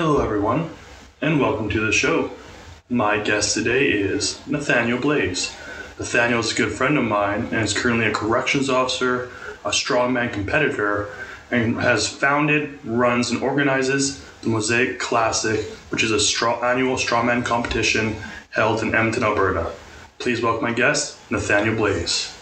Hello, everyone, and welcome to the show. My guest today is Nathanial Blais. Nathanial is a good friend of mine and is currently a corrections officer, a strongman competitor, and has founded, runs, and organizes the Mosaic Classic, which is a straw- annual strongman competition held in Edmonton, Alberta. Please welcome my guest, Nathanial Blais.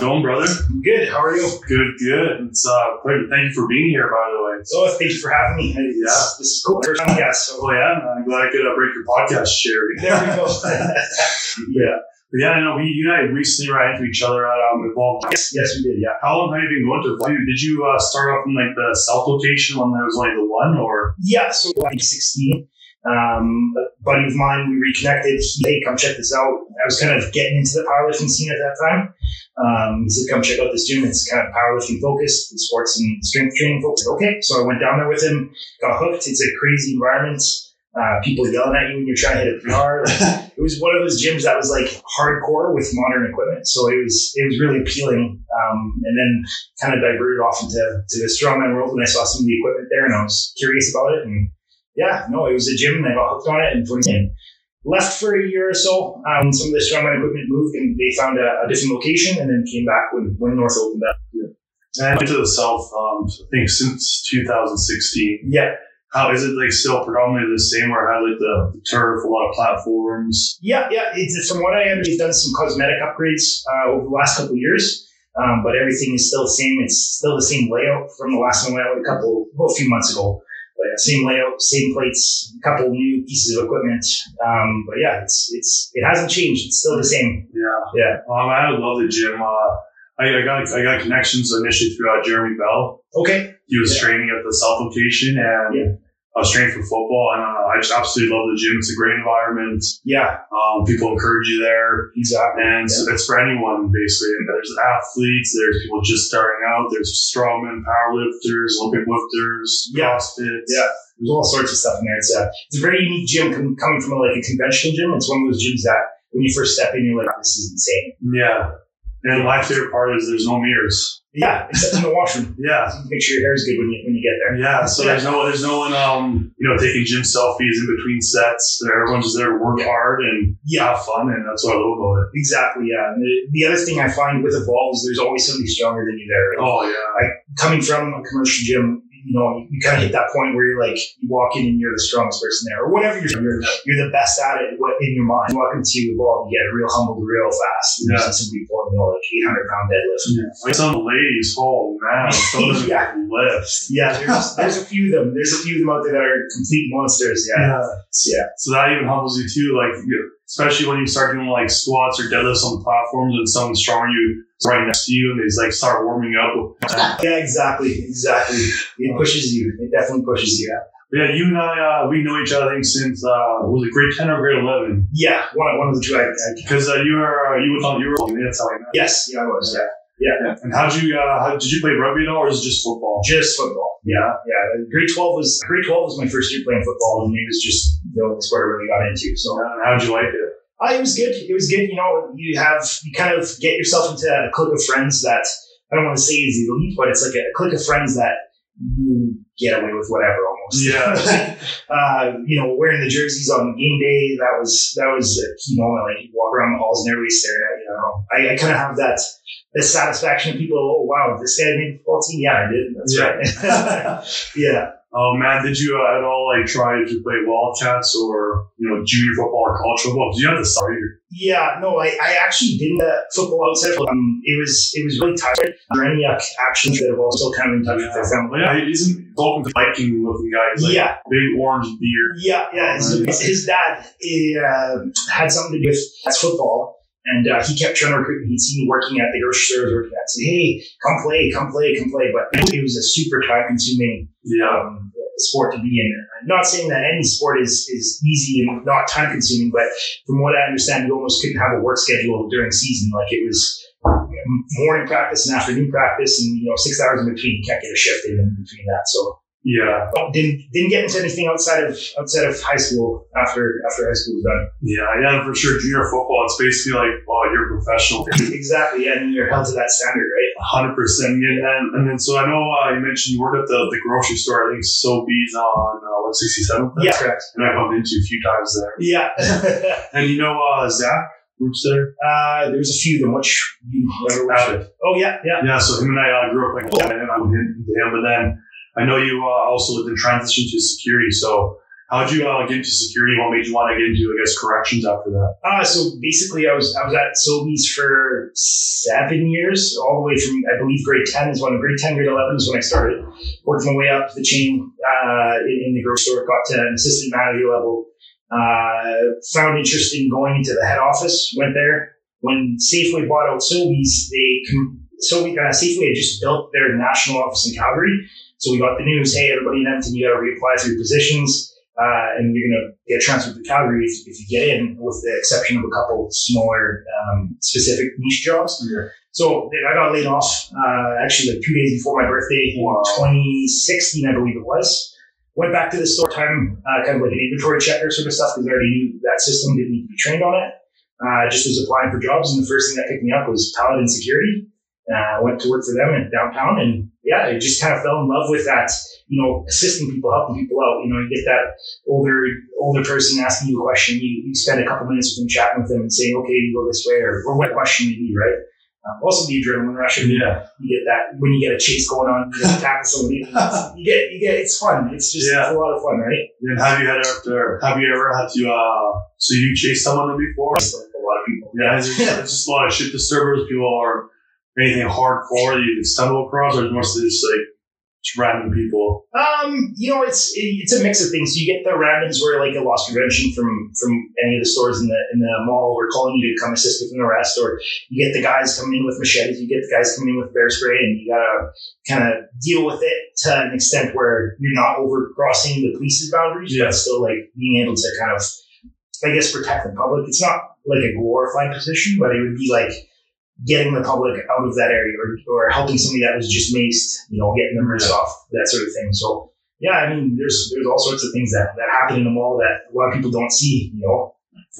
Going, brother? Good. How are you? Good, good. It's uh, pleasure. Thank you for being here, by the way. So thank you for having me. It's- Yeah. This is cool. First time guest. So Oh yeah, I'm glad I could uh, break your podcast chair. there we go. yeah. But yeah, I know we you and I recently ran into each other at um, Evolve. Yes, yes, we did. Yeah. How long have you been going to Evolve? Did you uh, start off in like the South location when there was only the one, or Yeah. So like 16. Um, a buddy of mine, we reconnected. He, hey, come check this out. I was kind of getting into the powerlifting scene at that time. Um, he said, come check out this gym. It's kind of powerlifting focused, the sports and strength training focused. Okay. So I went down there with him, got hooked. It's a crazy environment. Uh, people yelling at you when you're trying to hit a PR. Like, it was one of those gyms that was like hardcore with modern equipment. So it was it was really appealing. Um, and then kind of diverted off into to the strongman world when I saw some of the equipment there and I was curious about it. And yeah, no, it was a gym and I got hooked on it and put it in. Left for a year or so. Um, some of the strongman equipment moved and they found a, a different location and then came back when, when North opened up. I went to the South. Um, I think since 2016. Yeah, How is it like still predominantly the same, where it had like the, the turf, a lot of platforms? Yeah, yeah. It's, from what I understand, he's done some cosmetic upgrades uh, over the last couple of years, um, but everything is still the same. It's still the same layout from the last time I went a couple, well, a few months ago. Yeah, same layout, same plates, a couple new pieces of equipment. Um, but yeah, it's it's it hasn't changed. It's still the same. Yeah, Yeah. Um, I love the gym. Uh, I, I got I got connections initially through uh, Jeremy Bell. Okay. He was Yeah. training at the South location, and Yeah. I was training for football. And uh, I just absolutely love the gym. It's a great environment. Yeah. Um, people encourage you there, Exactly. and it's, it's for anyone basically. And there's athletes, there's people just starting out, there's strongmen, powerlifters, Olympic lifters, Yeah. CrossFit. Yeah. There's all sorts of stuff in there. It's a it's a very unique gym com- coming from like a conventional gym. It's one of those gyms that when you first step in, you're like, this is insane. yeah. And my favorite part is there's no mirrors. Yeah, except in the washroom. Yeah. Make sure your hair is good when you when you get there. Yeah, so there's no there's no one um you know taking gym selfies in between sets. Everyone's just there to work hard and Yeah. have fun, and that's what I love about it. Exactly, yeah. And the, the other thing I find with Evolve is there's always somebody stronger than you there. Oh yeah, Coming from a commercial gym, you know, you kind of hit that point where you're like, you walk in and you're the strongest person there, or whatever you're, you're, you're the best at it what in your mind. You walk into Evolve, you get real humbled real fast. Yeah. You see somebody pulling, you know, like 800 pound deadlift. like some ladies, oh man, some of them Yeah. lift. Yeah, there's, there's a few of them. There's a few of them out there that are complete monsters. Yeah. Yeah. So that even humbles you too, like you know, especially when you start doing like squats or deadlifts on the platforms, and someone's stronger you right next to you, and they just like start warming up. Yeah, exactly. Exactly. It pushes you. It definitely pushes you. Yeah, you and I, uh, we know each other I think since uh, was it grade ten or grade eleven? Yeah, one, one of the two. Because uh, you were uh, you were on you were that's how I met. yes, yeah, I was. Yeah. Yeah. And how did you uh, how, did you play rugby at all, or is it just football? Just football. Yeah, yeah. Grade twelve was grade twelve was my first year playing football, and it was just the only sport I really got into. So And how did you like it? Uh, it was good. It was good. You know, you have you kind of get yourself into a clique of friends that I don't want to say is elite, but it's like a clique of friends that you get away with whatever almost. Yeah. uh, you know, wearing the jerseys on game day that was that was a key moment. Like you walk around the halls and everybody's staring at you. know, I, I kind of have that the satisfaction of people. Oh wow, this guy made the football team. Yeah, I did. That's Yeah. right. yeah. Oh man, did you uh, at all like try to play Wildcats or you know junior football or college football? Because you have to start here. Yeah, no, I, I actually did uh, football outside. Um, it was it was really tired. There any uh, actions that have also kind of in touch with their family. Yeah, isn't Vulcan Viking looking guy. He's like Yeah, big orange beard. yeah, yeah. His, his, dad he, uh, had something to do with football, and uh, he kept trying to recruit me. He'd see me working at the grocery store, working at, say, "Hey, come play, come play, come play." But it was a super time consuming Yeah. um, sport to be in. I'm not saying that any sport is is easy and not time consuming, but from what I understand, you almost couldn't have a work schedule during season. Like it was morning practice and afternoon practice, and you know six hours in between. You can't get a shift in between that. So Yeah. didn't didn't get into anything outside of outside of high school after after high school was done. Yeah, yeah, for sure. Junior football, it's basically like, oh, you're a professional. exactly, and you're held to that standard, right? hundred percent. And and then so I know uh, you mentioned you worked at the, the grocery store. I think Sobeys on uh, what sixty seventh. Yeah, correct. and I bumped into you a few times there. Yeah. And you know uh, Zach Roots there. uh, there's a few of them. Which you never? Oh yeah, yeah. Yeah, so him and I uh, grew up like and I went into him, but then I know you uh, also lived in transition to security. So how'd you uh, get into security? What made you want to get into I guess corrections after that? Uh, so basically, I was I was at Sobeys for seven years, all the way from I believe grade ten is when grade ten, grade eleven is when I started. Worked my way up the chain uh, in, in the grocery store, got to an assistant manager level. Uh, found interest in going into the head office. Went there when Safeway bought out Sobeys. They com- Sobeys uh, Safeway had just built their national office in Calgary, so we got the news: Hey, everybody in Edmonton, you got to reapply for your positions uh, and you're going to get transferred to Calgary if, if you get in, with the exception of a couple smaller um, specific niche jobs. Yeah. So I got laid off uh, actually like two days before my birthday in Wow. 2016, I believe it was. Went back to the store time, uh, kind of like an inventory checker sort of stuff because I already knew that system didn't need to be trained on it. Uh, just was applying for jobs, and the first thing that picked me up was Paladin Security. Uh, went to work for them in downtown, and yeah, I just kind of fell in love with that. You know, assisting people, helping people out. You know, you get that older older person asking you a question, you, you spend a couple minutes with them chatting with them and saying, okay, you go this way, or, or what question may be, right? Um, also, the adrenaline rush. Yeah. You get that when you get a chase going on, you tackle somebody. You get, you get, it's fun. It's just Yeah. it's a lot of fun, right? And have you had ever have you ever had to uh so you chased someone before? Like a lot of people. Yeah, it's just, it's just a lot of shit disturbers. People are anything hardcore that you stumble across, or mostly just like just random people. Um, you know, it's it, it's a mix of things. So you get the randoms where like a loss prevention from from any of the stores in the in the mall. We're calling you to come assist with an arrest, or you get the guys coming in with machetes. You get the guys coming in with bear spray, and you gotta kind of deal with it to an extent where you're not over crossing the police's boundaries, Yeah. but still like being able to kind of, I guess, protect the public. It's not like a glorified position, but it would be like getting the public out of that area or, or helping somebody that was just maced, you know, getting them rinsed off, that sort of thing. So yeah, I mean, there's there's all sorts of things that, that happen in the mall that a lot of people don't see, you know.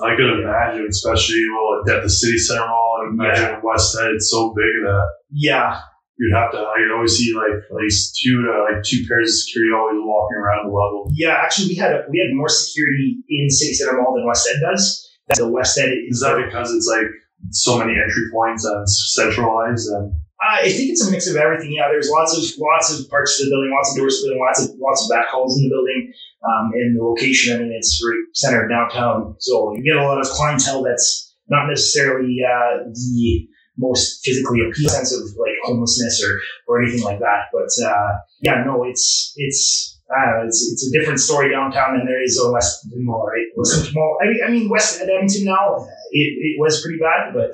I could imagine, especially well at the city center mall and imagine West End. It's so big that Yeah, you'd have to. You'd always see like at least two to like two pairs of security always walking around the level. yeah. Actually, we had we had more security in City Center Mall than West End does. The West End Is is that because it's like so many entry points and centralized and I think it's a mix of everything. Yeah, there's lots of lots of parts of the building, lots of doors to the building, lots of lots of back halls in the building. Um, and the location, I mean, it's right centered downtown, so you get a lot of clientele that's not necessarily uh, the most physically appealing sense of like homelessness or or anything like that. But uh, yeah, no, it's it's. Uh, it's, it's a different story downtown than there is on West Mall, right? West Mall. I mean, I mean, West Edmonton now, it, it was pretty bad, but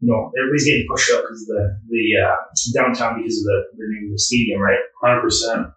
you know, everybody's getting pushed out because of the the uh, downtown because of the, the new stadium, right? hundred percent.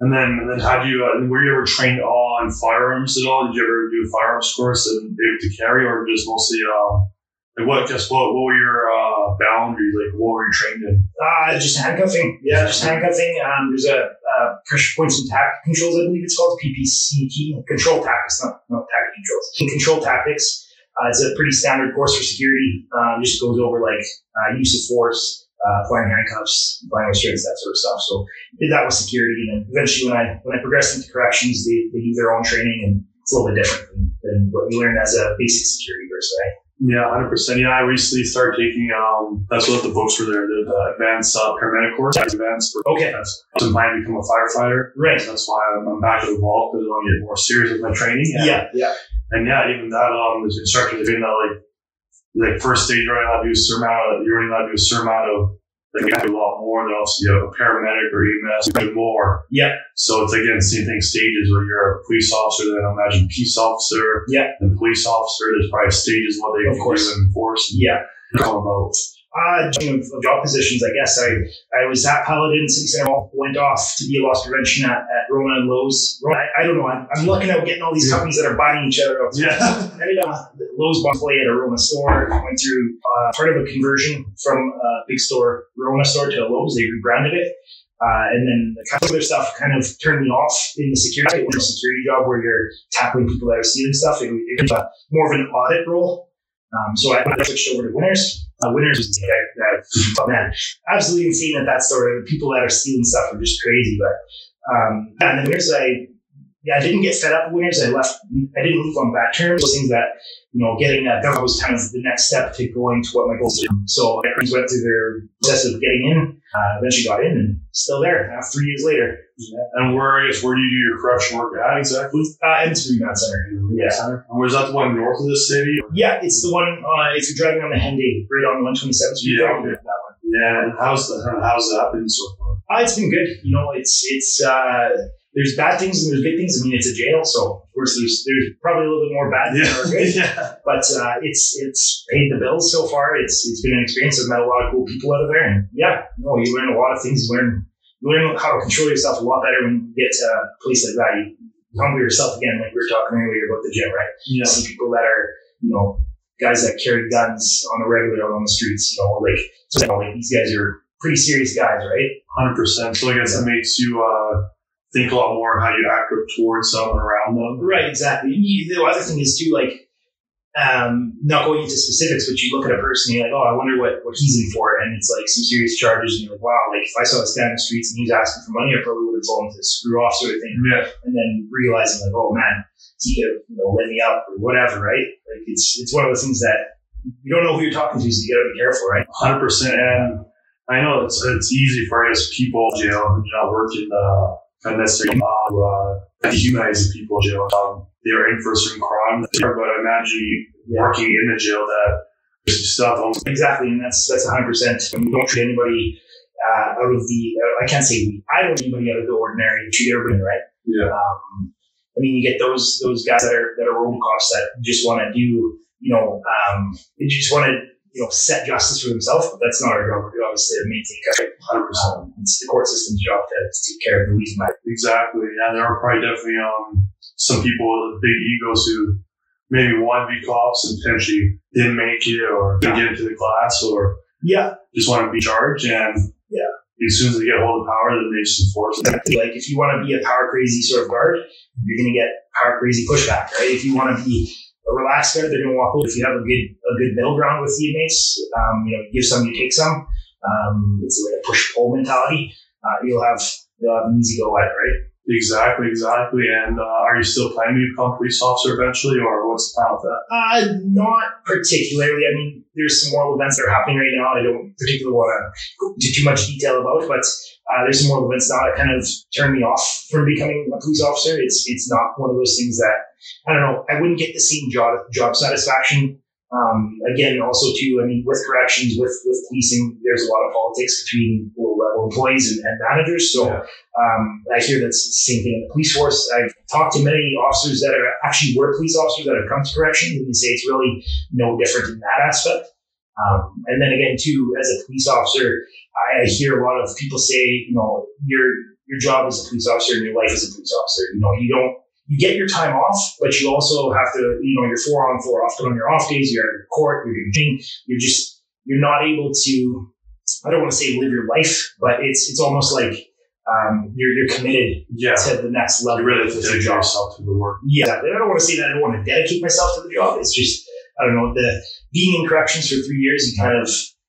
And then, and then, how do you? Uh, were you ever trained on firearms at all? Did you ever do a firearms course and be able to carry, or just mostly? Um, like what? Guess what? What were your uh, boundaries? Like what were you trained in? Uh, just handcuffing. Yeah, just handcuffing. Um, there's a uh, pressure points and tactic controls, I believe it's called PPCT. Control tactics, not not tactic controls. Control tactics, uh, it's a pretty standard course for security. Um, just goes over like uh, use of force, uh, applying handcuffs, applying restraints, that sort of stuff. So did that with security, and then eventually when I when I progressed into corrections, they, they do their own training, and it's a little bit different than, than what you learn as a basic security person. Right? Yeah, hundred percent. Yeah, I recently started taking. Um, that's what the books were there. The, the advanced uh, paramedic course. Advanced. For, Okay. That's I was planning to become a firefighter. Right. That's why I'm, I'm back at the vault because I want to get more serious with my training. And, Yeah. Yeah. And yeah, even that. Um, there's instructors doing that like like first stage. You're to do a certain amount. Of, you're only allowed do a certain amount of. Like you have to do a lot more than else. You have a paramedic or EMS. Do more. Yeah. So it's again same thing. Stages where you're a police officer, then I imagine peace officer. Yeah. Then police officer. There's probably stages what they Of can course. do and enforce. and Yeah. come about. Uh, of, of job positions, I guess. I, I was at Paladin City Center went off to be a loss prevention at, at Rona and Lowe's. Rona, I, I don't know. I'm, I'm looking out getting all these companies that are buying each other out. Yeah. I up Lowe's bought play at a Rona store. Went through uh, part of a conversion from a big store, Rona store, to a Lowe's. They rebranded it. Uh, and then the kind of other stuff kind of turned me off in the security, in the security job where you're tackling people that are stealing stuff. It, it was a, more of an audit role. Um, so I switched over to Winners. Uh, Winners was, uh, man, absolutely insane at that store. The people that are stealing stuff are just crazy. But um, and then Winners, I yeah, I didn't get set up with Winners. I left. I didn't leave on bad terms. Those things that you know, getting that done was kind of the next step to going to what my goals were. So I went through their process of getting in. Uh, eventually got in and still there. Now three years later. And where I guess where do you do your correction work at exactly? Uh, Edmonton Remand Center. Yeah. Center. And where's that the one north of the city? Yeah, it's the one. Uh, you're driving on the Henday, right on 127th Street. Yeah, okay. that one. Yeah, and how's the how's that been so far? Uh, it's been good. You know, it's it's uh, there's bad things and there's good things. I mean, it's a jail, so of course there's there's probably a little bit more bad than there are good. yeah. But uh, it's it's paid the bills so far. It's it's been an experience. I've met a lot of cool people out of there, and yeah, no, you learn a lot of things. You learn you learn how to control yourself a lot better when you get to a place like that. You humble yourself again, like we were talking earlier about the gym, right? Yeah. See people that are you know guys that carry guns on a regular out on the streets. You know, like so, you like these guys are pretty serious guys, right? Hundred percent. So I guess that makes you uh, think a lot more of how you act towards someone around them. Right, exactly. You- The other thing is too, like, um, not going into specifics, but you look at a person, and you're like, oh, I wonder what, what he's in for, and it's like some serious charges, and you're like, wow, like if I saw this guy in the streets and he was asking for money, I probably would have told him to screw off, sort of thing. Yeah. And then realizing like, oh man, he could have you know, lit me up or whatever, right? Like it's it's one of those things that you don't know who you're talking to, so you gotta be careful, right? Hundred percent. And I know it's it's easy for us people in jail who do not work in the of necessarily uh, uh, the people in jail. Um, they are in for a certain crime, but I imagine you working in the jail that stuff. on- Exactly, and that's that's 100. percent We don't treat anybody uh, out of the. Uh, I can't say we. I don't treat anybody out of the ordinary. We treat everybody right. Yeah. Um, I mean, you get those those guys that are that are robocops that just want to do, you know, um, they just want to you know set justice for themselves. But that's not our job. Our job is to maintain custody. Hundred percent. Um, it's the court system's job to, to take care of the least amount. Exactly. And there are probably definitely um some people with big egos who maybe want to be cops and potentially didn't make it or didn't get into the class or Yeah, just want to be charged and Yeah. as soon as they get a hold of power then they just enforce it. Like if you want to be a power crazy sort of guard, you're going to get power crazy pushback, right? If you want to be relaxed guard, they're going to walk over. If you have a good a good middle ground with the inmates, um, you know, give some, you take some. Um, it's like a push pull mentality. Uh, you'll have you'll have an easy go at it, right? Exactly, exactly. And uh, are you still planning to become a police officer eventually or what's the plan with that? Uh, not particularly. I mean, there's some moral events that are happening right now. I don't particularly want to go into too much detail about, but uh, there's some moral events now that kind of turn me off from becoming a police officer. It's it's not one of those things that I don't know. I wouldn't get the same job job satisfaction. Um, again, also too, I mean, with corrections, with with policing, there's a lot of politics between low level employees and, and managers. So Yeah. um, I hear that's the same thing in the police force. I've talked to many officers that are actually were police officers that have come to corrections, and they say it's really no different in that aspect. Um, and then again, too, as a police officer, I, I hear a lot of people say, you know, your your job as a police officer and your life as a police officer. You know, you don't you get your time off, but you also have to, you know, you're four on, four off. But on your off days, you're at court, you're doing thing, you're just you're not able to. I don't want to say live your life, but it's it's almost like um, you're you're committed Yeah. to the next level. You really have to dedicate yourself to the work. Yeah. I don't want to say that I don't want to dedicate myself to the job. It's just I don't know the being in corrections for three years. You kind of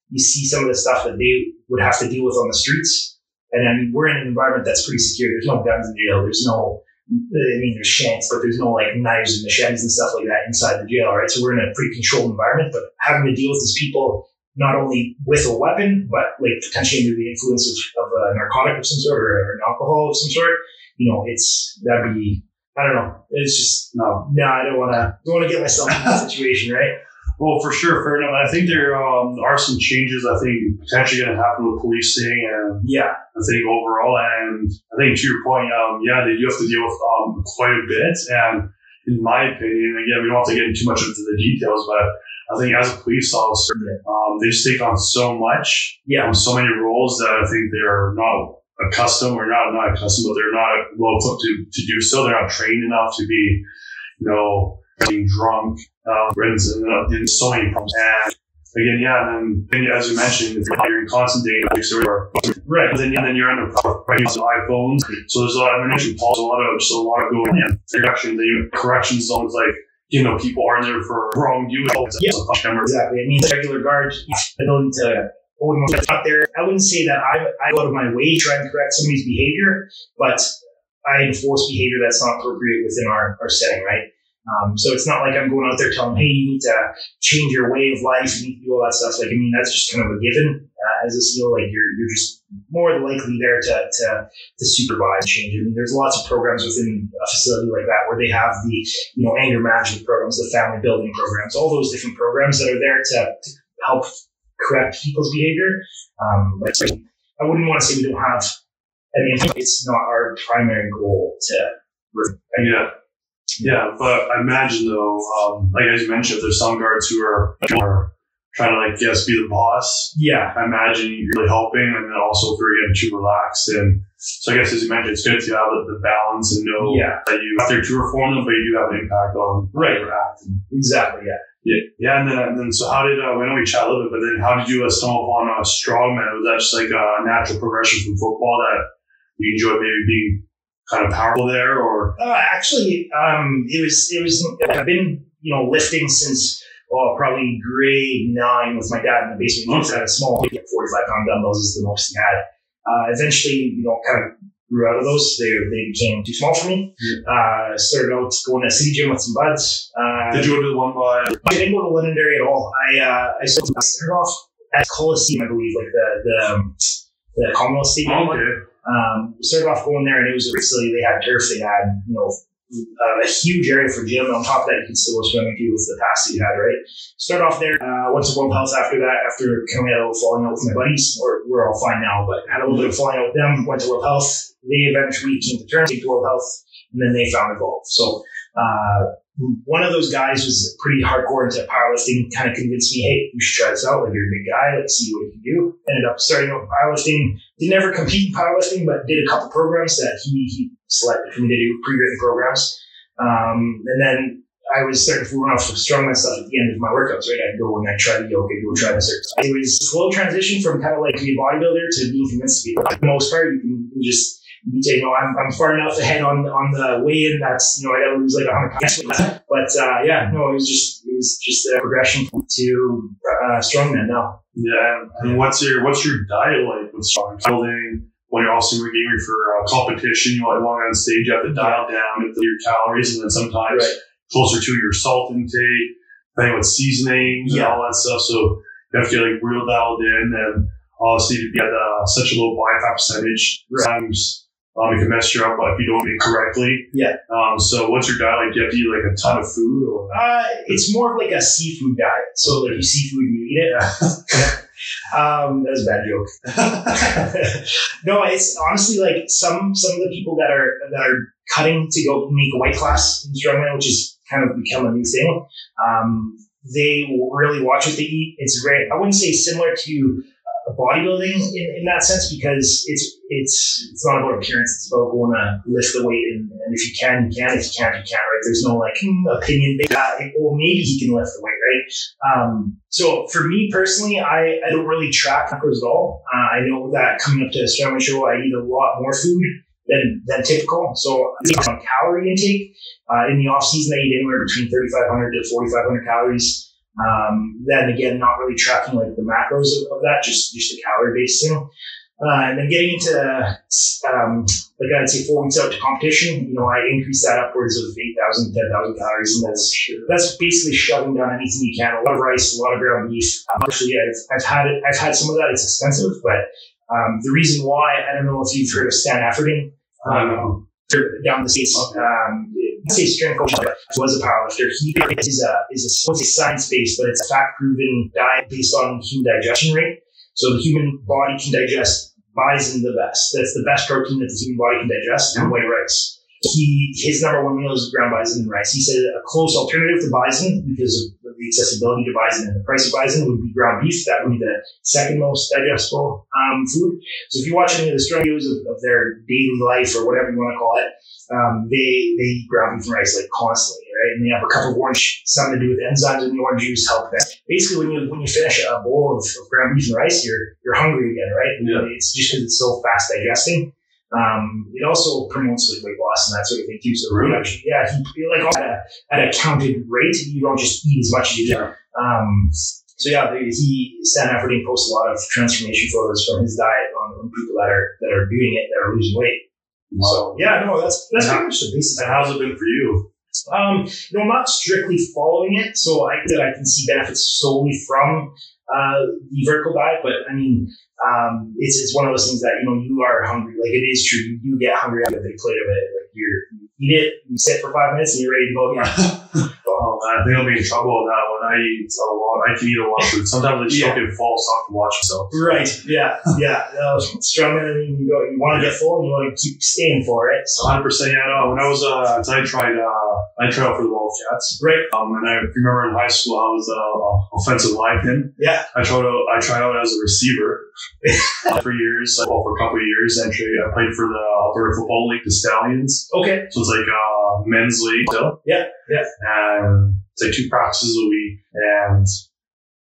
you see some of the stuff that they would have to deal with on the streets, and I mean we're in an environment that's pretty secure. There's no guns in jail. There's no I mean there's shanks, but there's no like knives and machetes and stuff like that inside the jail. Right, so we're in a pretty controlled environment. But having to deal with these people not only with a weapon, but like potentially under the influence of, of a narcotic of some sort or an alcohol of some sort. You know, it's that'd be I don't know. It's just No. no, I don't want to. Don't want to get myself in that situation, right? Well, for sure, fair enough. I think there um, are some changes. I think potentially going to happen with policing, and Yeah, I think overall, and I think to your point, um, yeah, they do have to deal with um, quite a bit. And in my opinion, again, we don't have to get into too much into the details, but I think as a police officer, um, they just take on so much, Yeah. so many roles that I think they're not accustomed or not not accustomed, but they're not well equipped to, to do so. They're not trained enough to be, you know, being drunk, uh, and, and, and so many problems. And again, yeah, and then and as you mentioned, you're in constant danger, or Right. then, and then you're under right, so iPhones. So there's a lot of ammunition calls, a lot of so a lot of going in. Correction, the correction zones, like you know, people are there for wrongdoing. Yeah. So. Exactly. It means regular guard ability to hold them out there. I wouldn't say that I, I go out of my way to try and correct somebody's behavior, but I enforce behavior that's not appropriate within our, our setting, right? Um, so it's not like I'm going out there telling, hey, you need to change your way of life, you need to do all that stuff. Like, I mean, that's just kind of a given uh, as a SEAL. Like, you're you're just more than likely there to to, to supervise change. I mean, there's lots of programs within a facility like that where they have the you know anger management programs, the family building programs, all those different programs that are there to, to help correct people's behavior. Um, but I wouldn't want to say we don't have. I mean, it's not our primary goal to. Yeah. Yeah, but I imagine though, um, like as you mentioned, there's some guards who are, are trying to like yes be the boss. Yeah, I imagine you're really helping, and then also if you're getting too relaxed. And so I guess as you mentioned, it's good to have the, balance and know Yeah. that you have to reform them, but you do have an impact on Right. act. exactly. Yeah. Yeah, yeah, and then and then so how did uh, we know we chat a little bit, but then how did you uh, stumble upon a strongman? Was that just like a natural progression from football that you enjoyed maybe being kind of powerful there, or Uh, actually, um, it was it was. I've been you know lifting since well probably grade nine with my dad in the basement. He just had a small forty five pound dumbbells is the most he had. Uh, eventually, you know, kind of grew out of those. They they became too small for me. Uh, started out going to city gym with some buds. Uh, did you go to the one by? I didn't go to Londonderry at all. I uh, I started off at Coliseum, I believe, like the the um, the Commonwealth Stadium. one. Okay, Um, started off going there, and it was a facility. They had turf. They had you know uh, a huge area for gym. On top of that, you could still go swimming too with the pass that you had. Right. Started off there. Uh, went to World Health after that. After coming out of falling out with my buddies, or we're all fine now, but had a little bit of falling out with them. Went to World Health. They eventually came to terms to World Health, and then they found Evolve. So. Uh, one of those guys was pretty hardcore into powerlifting, kind of convinced me, hey, you should try this out. Like, you're a big guy. Let's see what you can do. Ended up starting out with powerlifting. Didn't ever compete in powerlifting, but did a couple programs that he, he selected for me to do, pre-written programs. Um, and then I was starting to run off some strongman stuff at the end of my workouts, right? I'd go and I'd try the yoga, go try the circuits. It was a slow transition from kind of like being a bodybuilder to being convinced to be. For the most part, you can just you know, I'm, I'm far enough ahead on on the weigh in that's, you know, I lose like 100 pounds. But uh, yeah, no, it was just it was just a progression to uh, strongman now. yeah. And what's your what's your diet like with strong building? When you're also ready for a competition, you want to on stage, you have to dial down your calories, and then sometimes Right. closer to your salt intake, depending with seasonings and all that stuff. So you have to get like real dialed in, and obviously to get uh, such a low body fat percentage, Right. sometimes um, it can mess you up if you don't eat correctly. Yeah. Um, so what's your diet like? Do you have to eat like a ton of food, or Uh, it's more of like a seafood diet. So like you see seafood, you eat it. um, that was a bad joke. no, it's honestly like some some of the people that are that are cutting to go make a weight class in strongman, which is kind of become a new thing. Um, they really watch what they eat. It's very I wouldn't say similar to bodybuilding in, in that sense because it's it's it's not about appearance. It's about going to lift the weight, and, and if you can, you can. If you can't, you can't. Right? There's no like hmm, opinion. Uh, well, maybe he can lift the weight, right? Um, so for me personally, I, I don't really track macros at all. Uh, I know that coming up to a strongman show, I eat a lot more food than, than typical. So on calorie intake, uh, in the off season, I eat anywhere between 3,500 to 4,500 calories. Um, then again, not really tracking like the macros of, of that, just just a calorie based thing. Uh, and then getting into um, like I'd say four weeks out to competition, you know, I increase that upwards of 8,000, 10,000 calories, and that's that's basically shoving down anything you can. A lot of rice, a lot of ground beef. Um, actually, I've, I've had it. I've had some of that. It's expensive, but um, the reason why I don't know if you've heard of Stan Efferding. Um, down the states, um, say but was a powerlifter. He is a is a, it's science based, but it's a fact proven diet based on human digestion rate. So the human body can digest bison the best. That's the best protein that the human body can digest, and white rice. He his number one meal is ground bison and rice. He said a close alternative to bison because of the accessibility to bison and the price of bison would be ground beef. That would be the second most digestible um, food. So if you watch any of the strong videos of, of their daily life or whatever you want to call it, um, they they eat ground beef and rice like constantly, right? And they have a cup of orange, something to do with enzymes in the orange juice help that. Basically, when you when you finish a bowl of, of ground beef and rice, you're you're hungry again, right? Yeah. It's just because it's so fast digesting. Um, it also promotes like weight loss and that sort of thing too. So Really? actually, yeah, he, like at a, at a counted rate, you don't just eat as much as you do. Um, so yeah, he Stan Efferding posts a lot of transformation photos from his diet on, people that are that are doing it that are losing weight. So yeah, no, that's that's pretty much the basis. And how's it been for you? Um, you know, I'm not strictly following it, so I that I can see benefits solely from uh, the vertical diet. But I mean, um, it's it's one of those things that you know you are hungry. Like it is true, you do get hungry out of a big plate of it. Like you're you eat it, you sit for five minutes, and you're ready to go again. Oh man, I think I'll be in trouble with that when I eat a lot. I can eat a lot of food. Sometimes I just Yeah. don't get full, so I have to watch myself. Right. Yeah. Yeah. Uh, strongman. I mean, you go. You want to get full, and you want to keep staying for it. So. 100 percent yeah, no. When I was uh I tried uh I tried out for the Wildcats. Right. Um and I remember in high school I was uh offensive lineman. Yeah. I tried out I tried out as a receiver for years, like, well for a couple of years actually I played for the Alberta Football League, the Stallions. Okay. So it's like uh men's league still. Yeah, yeah. And it's like two practices a week and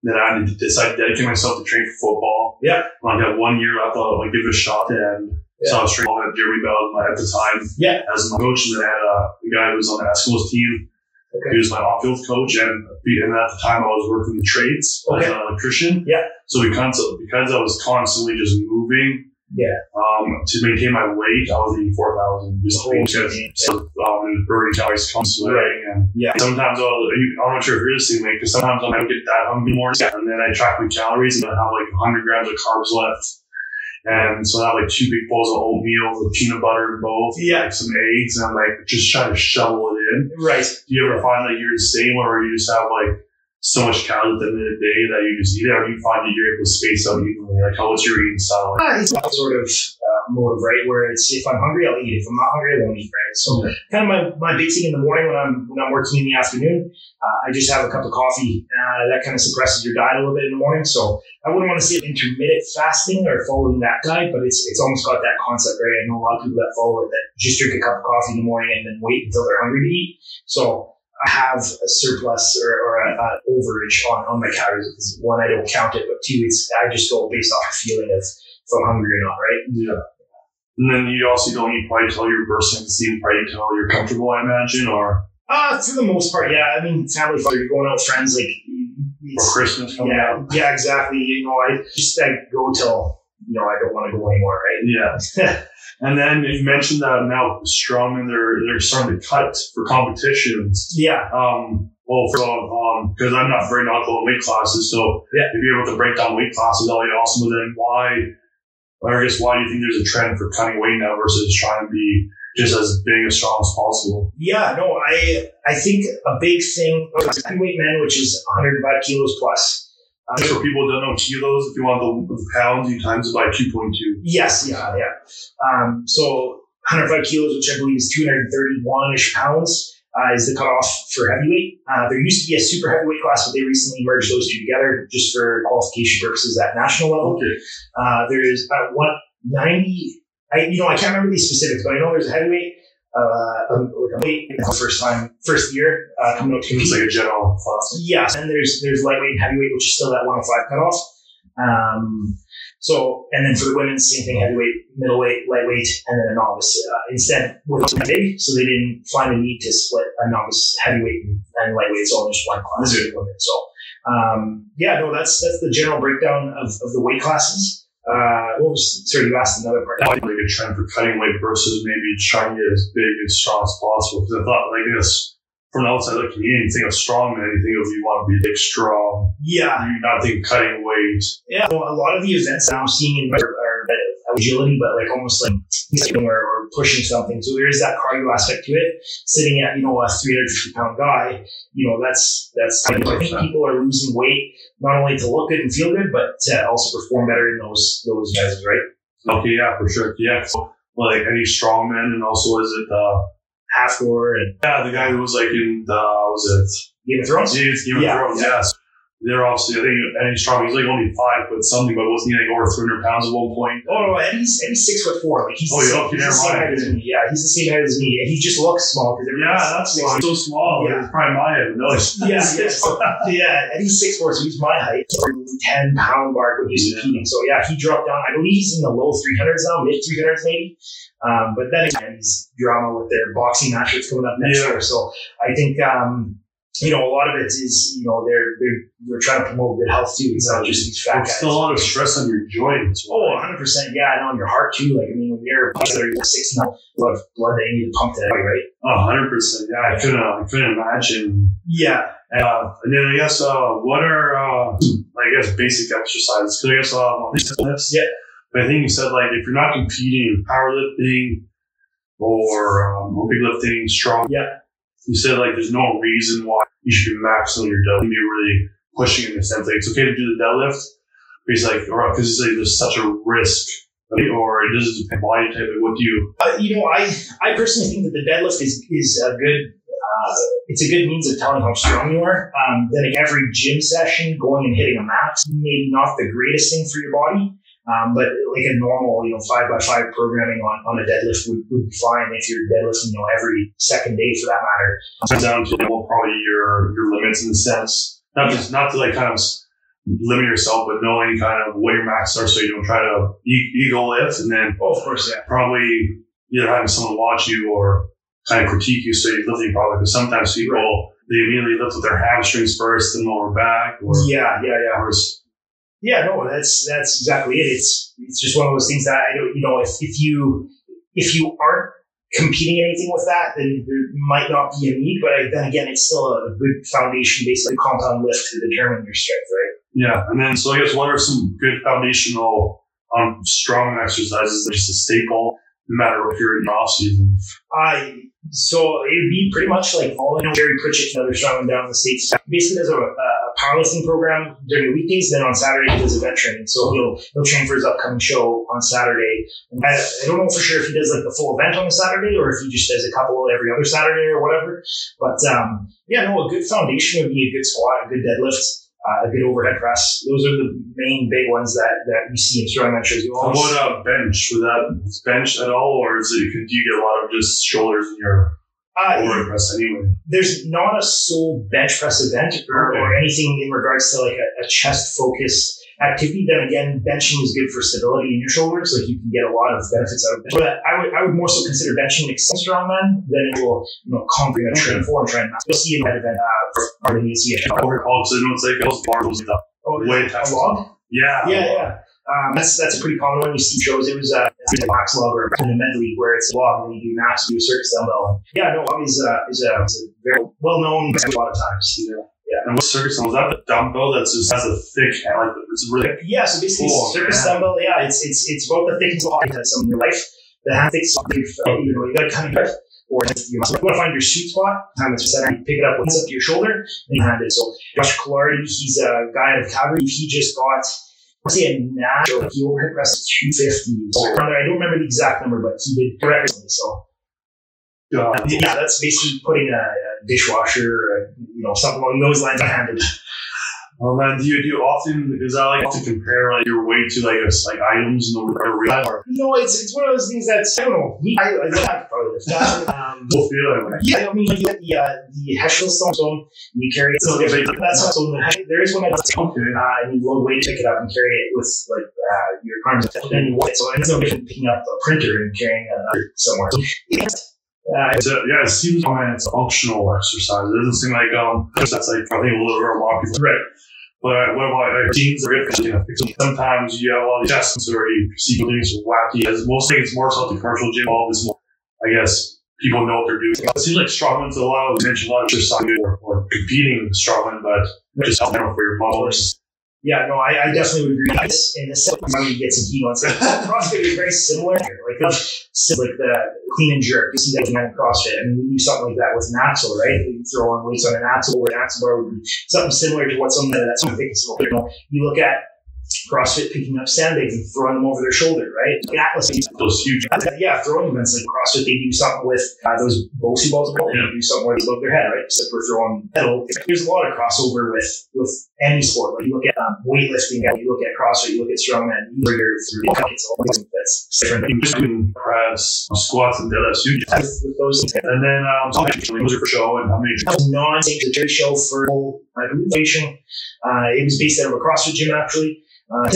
then I had to dedicate myself to train for football. Yeah. I got one year I thought I'd give it a shot and so I was training at Jeremy Bell at the time Yeah. as my coach, and then I had uh, a guy who was on the Eskimos team. Okay. He was my off-field coach, and, and at the time I was working the trades Okay. as an electrician. Yeah. So we constantly, because I was constantly just moving, Yeah. um, to maintain my weight, I was eating four thousand just Holy because so um, burning calories, come sweating, and Yeah. sometimes I'll, I'm not sure if you're the same way, because sometimes I might get that hungry more, and then I track my calories and I have like 100 grams of carbs left. And so I have like two big bowls of oatmeal with peanut butter in both, Yeah. like some eggs, and I'm like just trying to shovel it in. Right. Do you ever find that you're the same, or you just have like so much calories at the end of the day that you just eat it, or do you find that you're able to space out evenly? Like, how what's your eating style? Like? Ah, it's that sort of uh, motive, right? Where it's if I'm hungry, I'll eat. If I'm not hungry, I won't eat. Right. So kind of my, my big thing in the morning when I'm when I'm working in the afternoon, uh, I just have a cup of coffee. Uh, that kind of suppresses your diet a little bit in the morning. So I wouldn't want to say intermittent fasting or following that diet, but it's it's almost got that concept, right? I know a lot of people that follow it that just drink a cup of coffee in the morning and then wait until they're hungry to eat. So have a surplus or, or a, a overage on, on my calories because one, I don't count it, but two, it's I just go based off a feeling of if I'm hungry or not, right? Yeah. And then you also don't eat probably until you're bursting the seam, probably until you're comfortable, I imagine, or Uh, for the most part, yeah. I mean, family fun, you're going out with friends, like, or Christmas coming yeah, up. yeah, exactly. You know, I just I go till, you know, I don't want to go anymore, right? Yeah. and then you mentioned that now strongmen they're they're starting to cut for competitions. yeah. Um, well, for um, because I'm not very knowledgeable in weight classes, so Yeah. if you're able to break down weight classes, that'll be awesome. But then why, or I guess why do you think there's a trend for cutting weight now versus trying to be just as big as strong as possible? Yeah, no, I I think a big thing, heavyweight men, which is 105 kilos plus. Uh, for people who don't know kilos, if you want the, the pounds, you times it by 2.2. Yes, yeah, yeah. Um, so 105 kilos, which I believe is 231 ish pounds, uh, is the cutoff for heavyweight. Uh, there used to be a super heavyweight class, but they recently merged those two together just for qualification purposes at national level. Okay. Uh, there's about what 90. I you know I can't remember these specifics, but I know there's a heavyweight. Uh, um, like a weight the first time, first year uh, coming up to. It's like a general class. Yes, and there's there's lightweight and heavyweight, which is still that 105 cutoff. Um, so, and then for the women, same thing: heavyweight, middleweight, lightweight, and then a novice. Uh, instead, with big, so they didn't find the need to split a novice heavyweight and, and lightweight. It's all just one class for the women. So, um, yeah, no, that's that's the general breakdown of, of the weight classes. Uh, what was sorry? You asked another part. like a trend for cutting weight versus maybe trying to get as big and strong as possible. Because I thought, like this, from the outside looking in, you think of strong man, you think of you want to be big, strong. Yeah, You not think cutting weight. Yeah, well, a lot of the events that I'm seeing in are, are agility, but like almost like or, or pushing something. So there is that cardio aspect to it. Sitting at you know a 350 pound guy, you know that's that's. I think people are losing weight not only to look good and feel good, but to also perform better in those those measures, right? Okay, yeah, for sure. Yeah. So, like any strong men, and also is it uh, Hafthor and Yeah, the guy who was like in the was it Game of Thrones. Game of Yeah, Thrones? yeah. Yes. They're obviously I think Eddie's strong. He's like only five foot something, but wasn't he like over three hundred pounds at one point? Oh no, Eddie's Eddie's six foot four. Like he's, Oh, the, yeah, same, okay, he's the same height as me. Yeah, he's the same height as me, and he just looks small because Yeah, that's why he's so small. Yeah. It's probably my head. No, Yeah, yeah, so, yeah. Eddie's six four, so he's my height. Ten pound mark when he's Yeah. competing. So yeah, he dropped down. I believe he's in the low three hundreds now, mid three hundreds maybe. Um, but then again, he's drama with their boxing match that's coming up next Yeah. year. So I think um, you know a lot of it is you know they're they're they're trying to promote good health too. It's not just these fat It's guys. still a lot of stress on your joints. Oh, 100 percent. Yeah, and on your heart too. Like I mean, when you're sixty now, a lot of blood that you need to pump to right? A hundred percent. Yeah, I couldn't. I couldn't imagine. Yeah. Uh, and then I guess uh, what are uh, I guess basic exercises? Because I guess uh, lifts. Yeah. But I think you said like if you're not competing in powerlifting or um, lifting, strong. Yeah. You said like there's no reason why you should be maxing your deadlift. You're really pushing in the sense like it's okay to do the deadlift. But he's like, or because like there's such a risk. right? Or it doesn't depend on body type. Like, what do you? Uh, you know, I I personally think that the deadlift is is a good. Uh, it's a good means of telling how strong you are. Um, then like every gym session, going and hitting a max, maybe not the greatest thing for your body, um, but like a normal, you know, five by five programming on, on a deadlift would, would be fine if you're deadlifting, you know, every second day for that matter. comes down to well, probably your your limits in the sense not just not to like kind of limit yourself, but knowing kind of what your max are, so you don't try to ego lift, and then Oh, of course, yeah. probably either having someone watch you or kind of critique you, so you're lifting properly. Because sometimes people they immediately lift with their hamstrings first, then lower back, or Yeah, yeah, yeah. or Yeah, no, that's that's exactly it. It's it's just one of those things that I don't, you know, if if you if you aren't competing anything with that, then there might not be a need. But then again, it's still a good foundation, basically compound lift to determine your strength, right? yeah. And then so I guess what are some good foundational um strong exercises that are just a staple, no matter if you're in the off season. I so it would be pretty much like following Jerry Pritchett and strongman down in the states. Basically, there's a, a powerlifting program during the weekdays. Then on Saturday, he does event training. So he'll he'll train for his upcoming show on Saturday. And I, I don't know for sure if he does like the full event on a Saturday or if he just does a couple every other Saturday or whatever. But um, yeah, no, a good foundation would be a good squat, a good deadlift. Uh, a good overhead press. Those are the main big ones that, that you see in. You How always- about bench? Would that bench at all, or is it? Do you get a lot of just shoulders in your uh, overhead press anyway? there's not a sole bench press event or, or anything in regards to like a, a chest focused activity. Then again, benching is good for stability in your shoulders. Like you can get a lot of benefits out of it. But I would I would more so consider benching an extended strongman than it will you know comping a train for and train. You'll see in that event. Uh, pardon me, see it. Overhead all because I know it's like those barbells and stuff. Oh, Way a log. Yeah, Yeah, yeah. Um, that's that's a pretty common one. You see shows. It was uh, a box log or medley where it's log and you do max, do circus dumbbell. Yeah, no, log is, uh, is, a, is a very well known a lot of times. You know. Yeah. And what circus was that? The dumbbell that just has a thick, like it's really Yeah, so basically, Oh, circus man. dumbbell. Yeah, it's it's it's about the thickness of some in your life. The hand thick, so you you know, you got to kind of or you want to find your sweet spot. Time it's center, you pick it up, it's up to your shoulder, and you hand it. So Josh Clardy, he's a guy out of Calgary. He just got. Let's say a natural. He overhead pressed 250. So I don't remember the exact number, but he did correctly. So uh, yeah, that's basically putting a, a dishwasher, or, you know, something along those lines. Handed. Oh man, do you do you often? Is that like to compare like your weight to like a, like items in the real No, it's it's one of those things that's I don't know. Me, I, I that probably the fact. Both feel that way? yeah, I mean, you get the uh, the Husafell stone, stone, and you carry it. So there's, that's not so. There is one that's Okay. uh, and you load weight, pick it up, and carry it with like uh, your arms. And then you it. So it's no different picking up a printer and carrying it somewhere. Uh, It's a, yeah, it seems like it's a functional exercise. It doesn't seem like um that's like I think a little bit more people. right. But what about like teams are good? You know, sometimes you have all these tests where you see people some wacky. As most things, more so the commercial gym, all this more. I guess people know what they're doing. It seems like strongman's a lot. You mentioned a lot of exercise or, or competing strongman, but just helping for your muscles. Yeah, no, I, I definitely would agree. This in second time we get some heat on. CrossFit is very similar. Like like the clean and jerk. You see that in CrossFit, I mean, we do something like that with an axle, right? We throw on weights on an axle, or an axle bar would be something similar to what some of that's something thinking. So, you know, you look at CrossFit picking up sandbags and throwing them over their shoulder, right? Atlas, Those huge. yeah, throwing events like CrossFit, they do something with uh, those BOSU balls, and they do something where they above their head, right? Except we're throwing metal. There's a lot of crossover with with any sport. Like you look at um, weightlifting, you look at CrossFit, you look at strongman, you look at it's all that's different. You just doing press, squats, and deadlifts. Huge. With, with those things. And then um, those are for show and how many? Non a trade show for Nation. Uh, it was based out of a CrossFit gym actually, uh,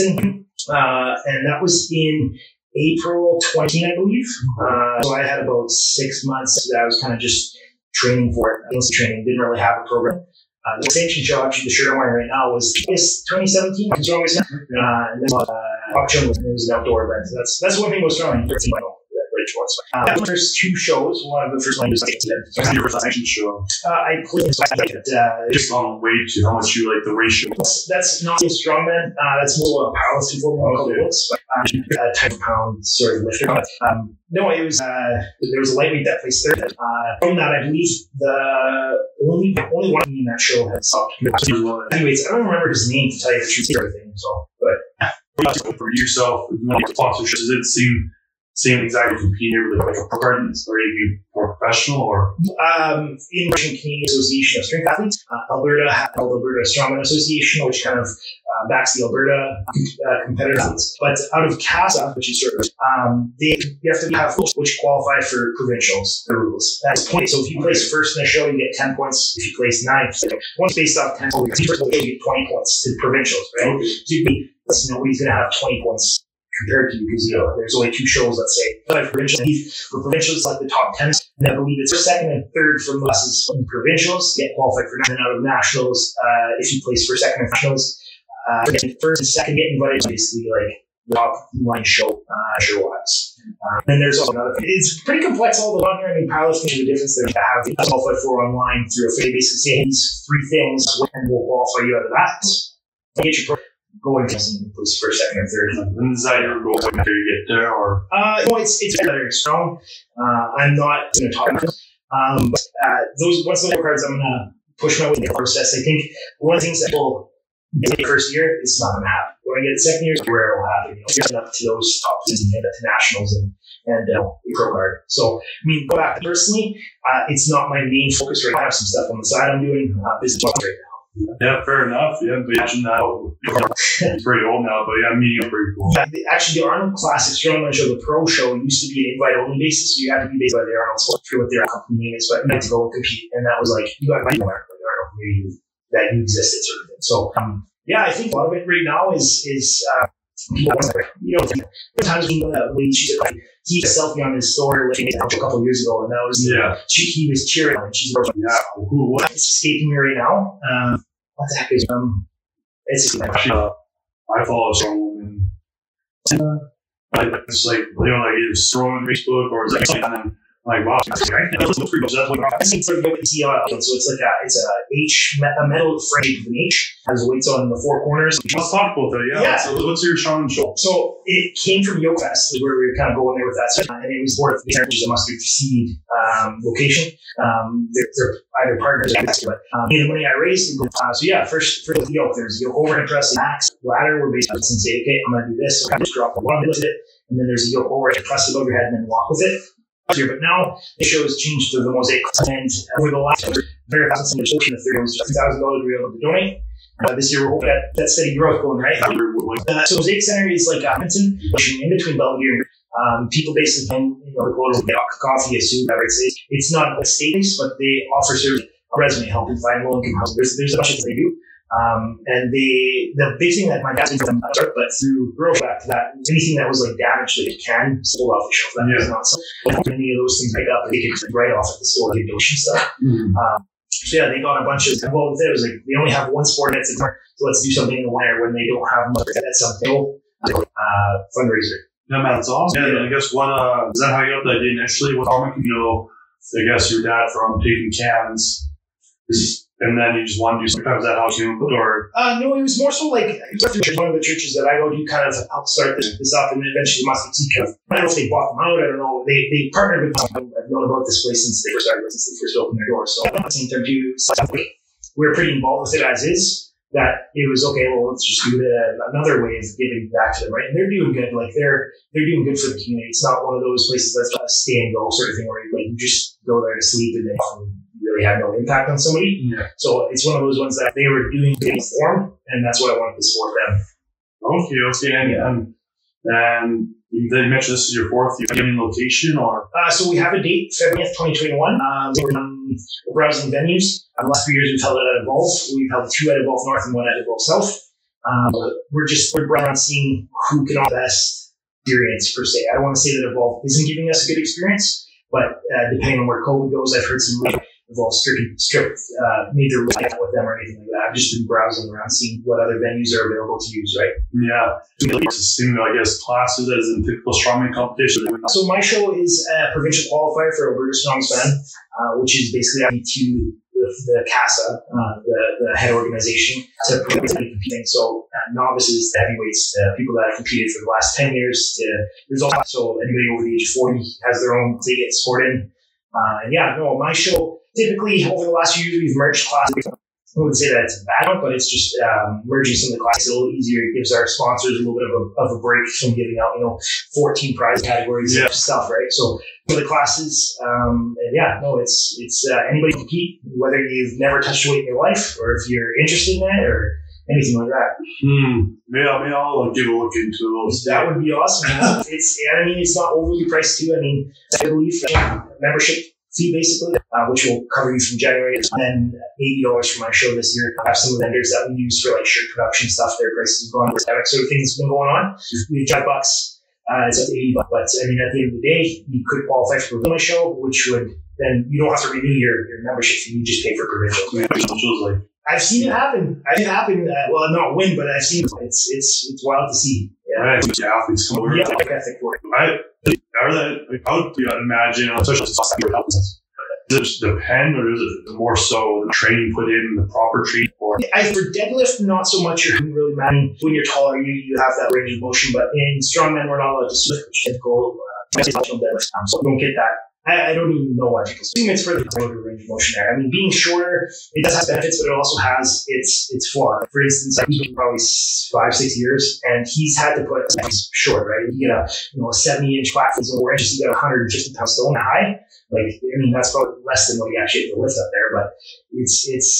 uh, and that was in April 20, I believe. Uh, so I had about six months that I was kind of just training for it. Against training, didn't really have a program. Uh, the show, actually, the shirt I'm wearing right now was this 2017. It was always, uh, and then uh, auction was, it was an outdoor event. So that's that's one thing was strong. Uh, the first two shows, one of the first one was That's your first action show. uh, I played uh, Just on weight to how much you like the ratio. that's, that's not a strongman. Uh, that's more of a powerlifting form called Okay. looks, but uh, a type of pound sort of. But, um, no, it was uh, there was a lightweight that placed third. Uh, from that, I believe the only only one in that show had stopped. Anyways, I don't remember his name to tell you the truth. or Everything, so but For yourself, you want sponsorships, does it seem seem exactly competing with like a pro garden? Are you more professional or? um, in Russian Canadian Association of Strength Athletes, uh, Alberta had the Alberta Strongman Association, which kind of uh, backs the Alberta uh, competitor athletes. But out of CASA, which is sort of, um, they you have to have which qualify for provincials. The rules that's point. So if you place first in the show, you get ten points. If you place ninth, once based off ten, points, you get twenty points to provincials, right? So be, nobody's going to have twenty points compared to you because you know there's only two shows, let's say. But provincial, for provincials, it's like the top ten. And I believe it's second and third from classes in provincials get qualified for and out of nationals. Uh, if you place for second, in nationals, uh, first and second get invited to basically like top line show, uh, show wise. Uh, and there's also another. It's pretty complex all the on here. I mean, powerlifting is the difference there. Have qualified for online through a basically say these three things and we'll qualify you out of that. Get your going to place first, second, or third. And is that your goal after you get there, or Uh, no, it's it's very strong. Uh, I'm not going to talk about it. Um, but, uh, those once those cards, I'm going to push my way in the process. I think one of the things that will get the first year is not going to happen. When I get the second year, where it will happen. You know, getting up to those top and get up to nationals and and uh, the pro card. So, I mean, go back personally. Uh, it's not my main focus right now. I have some stuff on the side I'm doing uh, business right now. Yeah, fair enough. Yeah, but imagine that. It's pretty old now, but yeah, meeting up pretty cool. The- actually, the Arnold Classic Strongman Show, the pro show, used to be an invite only basis, so you had to be based by the Arnold Sport. I forget what their company name is, but you had to go and compete, and that was like you got invited nowhere, like Arnold you that you existed, sort of thing. So, um, yeah, I think a lot of it right now is is uh, you know, sometimes when uh, when she's like he had a selfie on his story like, a couple years ago, and that was Yeah, she, he was cheering, and she's like, yeah. Who? What? it's escaping me right now. Um, what the heck is um? It's Actually, uh, I follow someone and like it's like you know like it's throwing on Facebook or it's like something like wow, that's great. That's pretty good. That's like I think it's like what you so it's like a it's a H a metal frame of an H has weights on the four corners. Let's talk about that. Yeah. Yeah. So what's your Sean show? So it came from YoFest, where we were kind of going there with that, stuff, and it was Board of which is a mustard seed um, location. Um, they're, they're either partners, or not, but um, the money I raised, uh, so yeah, first for the yoke, there's yoke overhead press, max ladder. We're basically and say, okay, I'm gonna do this, so I just drop the one, lift it, and then there's a yoke overhead press above your head, and then walk with it. Here, but now the show has changed to the mosaic, and over the last very thousand somebody spoken to thirty was two thousand dollars we were able to donate. Uh, this year we're hoping that that steady growth going right. Uh, so Mosaic Center is like Edmonton, in between Belvedere. Um, people basically can, you know, go to get coffee, a soup, whatever it's, it's not a status, but they offer sort of a resume helping find low income housing. There's, there's a bunch of things they do. Um, and they, the big thing that my dad's doing, but through growth back to that, anything that was like damaged, like can sold off the shelf. That Yeah. was not so. Many of those things pick up, they can write off at the store, get donation stuff. Um, so yeah, they got a bunch of well, it was like they only have one sport that's in so let's do something in the winter when they don't have much. That's something uh, fundraiser. Yeah, man, it's awesome. Yeah, and I guess what uh, is that how you got that idea initially with Armic? You know, I guess your dad from taking cans, is, and then you just want to do something. That how you or Uh, no, it was more so like one of the churches that I go to kind of helped start this, this up, and then eventually Mustard kind of. I don't know if they bought them out. I don't know. They they partnered with. them. I've known about this place since they first started, since they first opened their doors. So at the same time, too, we're pretty involved with it as is. that it was okay. Well, let's just do uh, another way of giving back to them, right? And they're doing good. Like they're they're doing good for the community. It's not one of those places that's a stay and go sort of thing where you, like you just go there to sleep and they really have no impact on somebody. Yeah. So it's one of those ones that they were doing in form, and that's what I wanted to support them. Okay, okay, and, and, and you did mention this is your fourth year in location, or Uh, so we have a date, February 2021. Um, we're, um, browsing venues. Um, last few years we've held it at Evolve. We've held two at Evolve North and one at Evolve South. Um, we're just we're browsing seeing who can offer the best experience per se. I don't want to say that Evolve isn't giving us a good experience, but uh, depending on where COVID goes, I've heard some really Evolve strict, strict uh, major rules that with them or anything like that. I've just been browsing around seeing what other venues are available to use, right? yeah, it's a I guess, classes as in typical strongman competition. So my show is a provincial qualifier for Alberta Strongman, uh, which is basically to the, the CASA, uh, the, the head organization, to promote competing. So uh, novices, to heavyweights, to people that have competed for the last 10 years, to results. So anybody over the age of 40 has their own, they get scored in. Uh, and yeah, no, my show, typically over the last few years, we've merged classes. I wouldn't say that it's a bad one, but it's just um, merging some of the classes a little easier. It gives our sponsors a little bit of a, of a break from giving out, you know, 14 prize categories Yeah. of stuff, right? So for the classes, um, and yeah, no, it's it's uh, anybody can compete, whether you've never touched a weight in your life or if you're interested in it or anything like that. Hmm. Maybe I'll, maybe I'll give a look into those. That would be awesome. it's I mean it's not overly priced too. I mean I believe uh, membership fee basically, uh, which will cover you from January, and then eighty dollars for my show this year. I have some vendors that we use for like shirt production stuff. Their prices have gone up. That sort of thing has been going on. We have bucks. Uh, it's up to eighty bucks. But I mean, at the end of the day, you could qualify for my show, which would then you don't have to renew your, your membership fee. You just pay for provincial. Socials like I've seen it happen. I've seen it happen. Uh, well, not win, but I've seen it. It's it's it's wild to see. Yeah. right, the athletes come over. Yeah, ethic for it. I, like, how would imagine, especially it just depend, or is it more so the training put in, the proper treat, or I, for deadlift, not so much. You're really mad when you're taller. You, you have that range of motion, but in strongman, we're not allowed to switch typical uh, deadlift. Um, so I don't get that. I, I don't even know why people assume it's for the range of motion there. I mean, being shorter, it does have benefits, but it also has its its flaw. For instance, I've been probably five, six years, and he's had to put he's short, right? You get a you know a seventy inch platform, so four inches, you got hundred and fifty pound stone high. Like, I mean, that's probably less than what you actually have to lift up there, but it's it's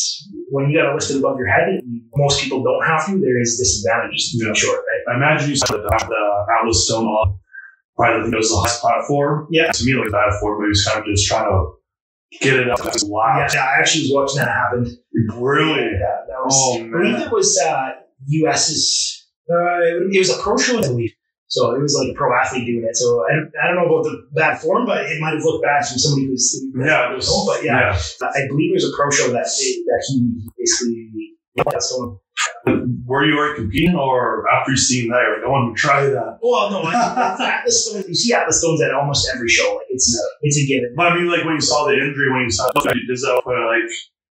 when you got lift it above your head. Most people don't have to. There is disadvantages to Yeah. short, right? I imagine you said that the Atlas Stone on probably think the highest platform. Yeah. To me, it looked platform, but he was kind of just trying to get it up. Wow. Yeah, I actually was watching that happen. Brilliant. Yeah, that was. Oh, I believe it was uh, US's. Uh, it was a pro show, I believe. So it was like a pro athlete doing it. So I don't, I don't know about the bad form, but it might have looked bad from somebody who's. Yeah, it was- know, but yeah, I believe it was a pro show that that he basically. Yeah, so, Were you already competing, or after you seen that, you're like, I want to try that? well, no, I- Atlas Stones. You see Atlas Stones at almost every show. Like it's it's a given. But I mean, like when you saw the injury, when you saw does that like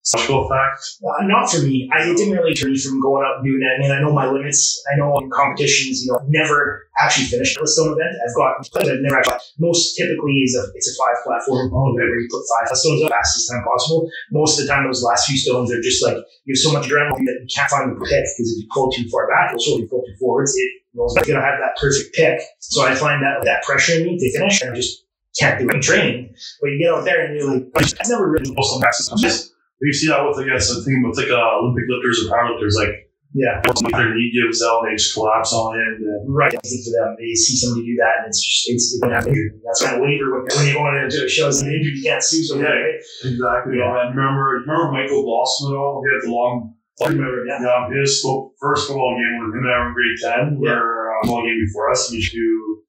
special effect? Uh, not for me. I, it didn't really turn me from going out and doing that. I mean, I know my limits. I know in competitions, you know, never actually finished a stone event. I've got, I've never actually. Most typically is a it's a five platform event where you put five stones up fastest time possible. Most of the time, those last few stones are just like you have so much adrenaline that you can't find the pick because if you pull too far back, also if you pull too forwards, it it's not gonna have that perfect pick. So I find that with that pressure in me to finish, and I just can't do in training. But you get out there and you're like, I've never really. Of maxes. Just you see that with I guess I think with like uh, Olympic lifters or powerlifters, like Yeah. their knee gives out, and they just collapse on it. And, Right. I think for them, they see somebody do that, and it's just it's it's have injury. That's why waiver when, when you're going into a show is an injury, you can't sue somebody. Yeah. Right? exactly. Yeah. And remember, remember Michael Blossman? at all? He had the long. I remember, yeah. Yeah, his first football game with him and I were in grade 10, where uh, football game before us, we used to do,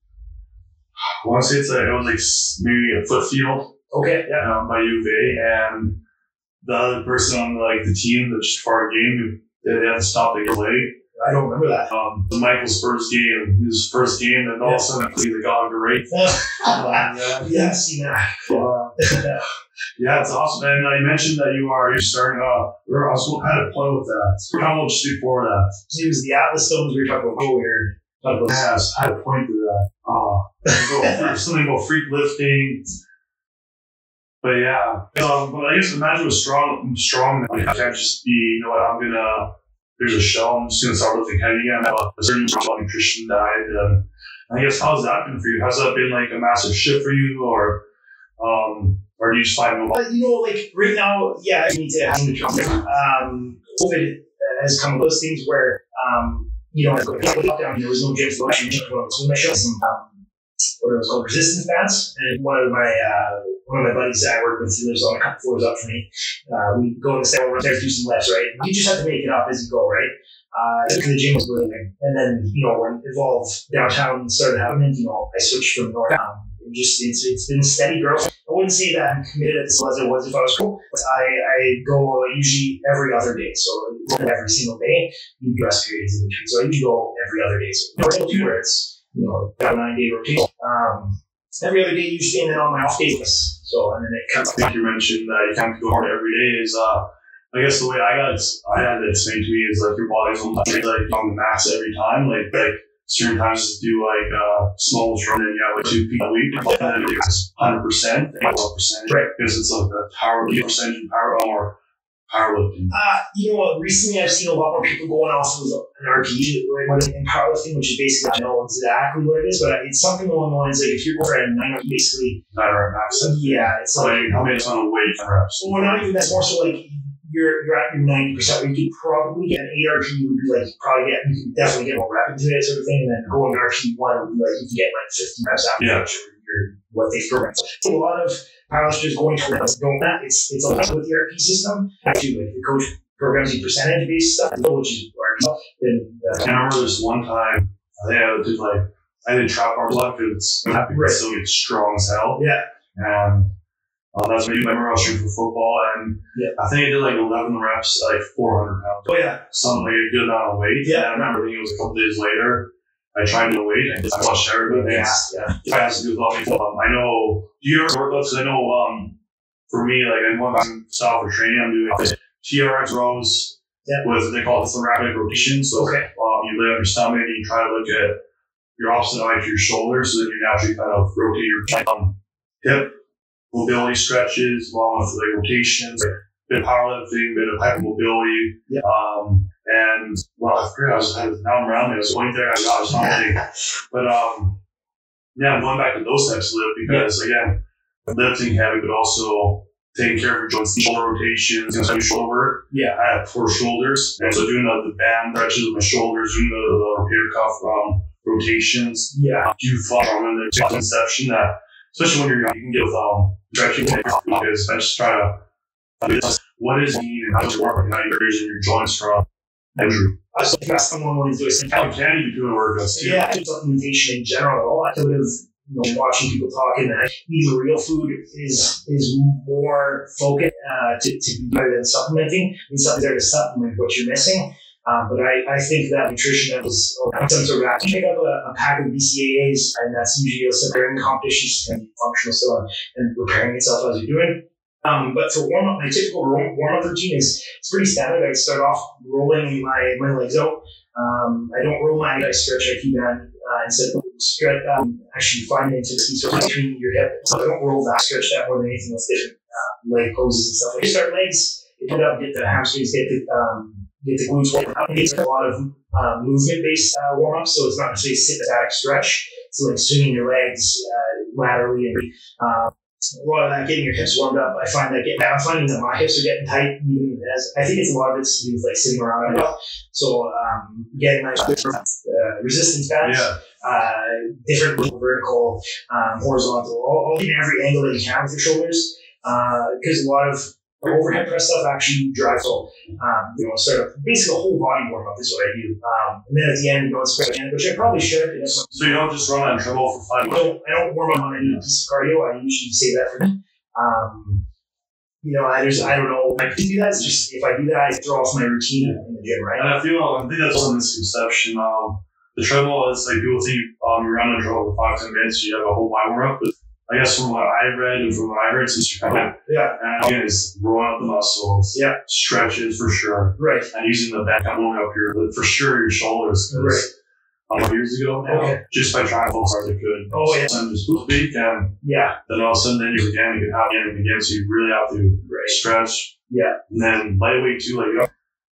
I want to say it's like, it was like maybe a foot field Okay. Yeah. um, by U of A, and the other person on like the team that just a game, they they had to stop the play. I don't remember that. Um, was Michael's first game, his first game, and all of a sudden he got great. Um, yeah. yeah, I've seen that. Uh, Yeah, it's awesome. And uh, you mentioned that you are you're starting. Uh, we're also had a play with that. How much before that? it was the Atlas Stones we were talking about. Talking about Yes, I had a point to that. Uh, something about freak lifting. But yeah, um, but I guess imagine with strong, strong. Like, you can't just be, you know what, I'm gonna there's a show. I'm just gonna start lifting heavy again. I a certain nutrition diet. And I guess how's that been for you? Has that been like a massive shift for you, or um, or do you just find uh, you know, like right now, yeah, I need to have um, COVID has come with those things where um, you know, lockdown, there was no gym so I showed some um, what was called resistance bands, and one of my uh, one of my buddies that I work with he lives on a couple floors up from me. Uh, we go in the stairwell, run do some lifts, right? You just have to make it up as you go, right? Uh, the gym was booming, and then you know when Evolve downtown started happening, you know I switched from north. Um, just it's it's been steady growth. I wouldn't say that I'm committed as level as I was if I was cool. I, I go usually every other day, so every single day. You rest periods in between, so I usually go every other day. So two where it's you know a nine day rotation. Um, every other day usually, and then on my off days. So and then it comes. I think you mentioned that you can't go hard every day is uh. I guess the way I got it, I had it explained to me is like your body's on like on the max every time. Like like certain times to do like uh, small run and yeah, like two feet a week, and then it's hundred percent, what percentage, right? Because it's like the power percentage and power or powerlifting. Uh, you know what? Recently, I've seen a lot more people going off of an RPE in powerlifting, which is basically I don't know exactly what it is, but it's something along the lines like if you're going for a basically nine rep max. Yeah, it's like, like how many on a weight reps? Well, not even that's more so like you're you're at your ninety percent where you could probably get an eight RP would be like you probably get you can definitely get more rep into it sort of thing, and then going to RP one would be like you can get like fifty reps after yeah. your, what they program. So a lot of powerlifters going towards doing that. It's it's a lot with the RP system. Actually, like the coach programs you percentage based stuff, which is RP. Then uh, I remember this one time I think I did like I did trap arms a lot because it's happy right. so it's strong as hell. Yeah. And uh, that's when you remember I was shooting for football, and yeah. I think I did like 11 reps, like 400 pounds. Oh yeah, something like a good amount of weight. Yeah, and I remember I think it was a couple days later. I try to weight and I watched everybody. Yeah, yeah. I has to do with um, I know. Do you ever workouts? I know. Um, for me, like I'm going back style for training. I'm doing TRX rows yeah. with they call it thoracic rotation. So okay. um, you lay on your stomach and you try to look at your opposite eye to your shoulder, so then you naturally kind of rotate your um, hip mobility stretches along with like rotations, like bit of powerlifting, bit of hypermobility. Yeah. Um, and well, I forget, I was, now I'm around me, I was going there, I was something. but um, yeah, I'm going back to those types of lift because again, lifting heavy, but also taking care of your joints, shoulder rotations, and some shoulder work. Yeah. I have poor shoulders. And so doing the, the band stretches with my shoulders, doing the, the rotator cuff um, rotations. Yeah. Do you follow from the conception that, especially when you're young, you can get with um, direction is I just try to what is need and how to work and how you're using your joints from injury. I was thinking someone wanting to do something. How can you be doing workouts too? Yeah, supplementation in general. I could have you know, watching people talking that eating real food is is more focused uh, to, to be better than supplementing. I mean, something's there to supplement what you're missing. Um, but I, I think that nutrition was some sort of you pick up a, a, pack of BCAAs, and that's usually a separate competitions and functional still and preparing itself as you're doing. Um, but for warm up, my typical warm up routine is it's pretty standard. I start off rolling my, my legs out. Um, I don't roll my I stretch. I keep that uh, instead of stretch. Um, actually, find the so between your hip. So I don't roll that stretch that more than anything else. Different uh, leg poses and stuff. Like you start legs, get up, get the hamstrings, get the um, get the glutes working out. It's a lot of uh, movement based uh, warm up, so it's not necessarily sit static stretch. It's like swinging your legs uh, laterally and uh, a lot of that getting your hips warmed up. I find that getting, I'm finding that my hips are getting tight even as I think it's a lot of it's to do with like sitting around. Right so um, getting my uh, resistance bands, yeah. uh, different vertical, um, horizontal, all, all in every angle that you can with your shoulders. Because uh, a lot of overhead press stuff actually drives all, um, you know, sort of basically a whole body warm up is what I do. Um, and then at the end, you go and stretch again, which I probably should. You know, so, you don't just run on treadmill for five minutes? I don't, I don't warm up on any piece of cardio. I usually save that for me. Um, you know, I just, I don't know. I can do that. It's just, if I do that, I throw off my routine in the gym, right? And I feel, I think that's a misconception. Um, the treadmill is like people think um, you run on a treadmill for five, ten minutes, you have a whole body warm up. But I guess from what I read and from what I heard, since you're yeah, and again, it's rolling up the muscles, yeah, stretches for sure, right, and using the back, I'm up here, for sure your shoulders, right. Um, years ago now, okay. just by trying to focus hard as I could. Oh yeah, and just speak, and yeah, then all of a sudden, then you again, you can have again and again, so you really have to right. stretch, yeah, and then lightweight too, like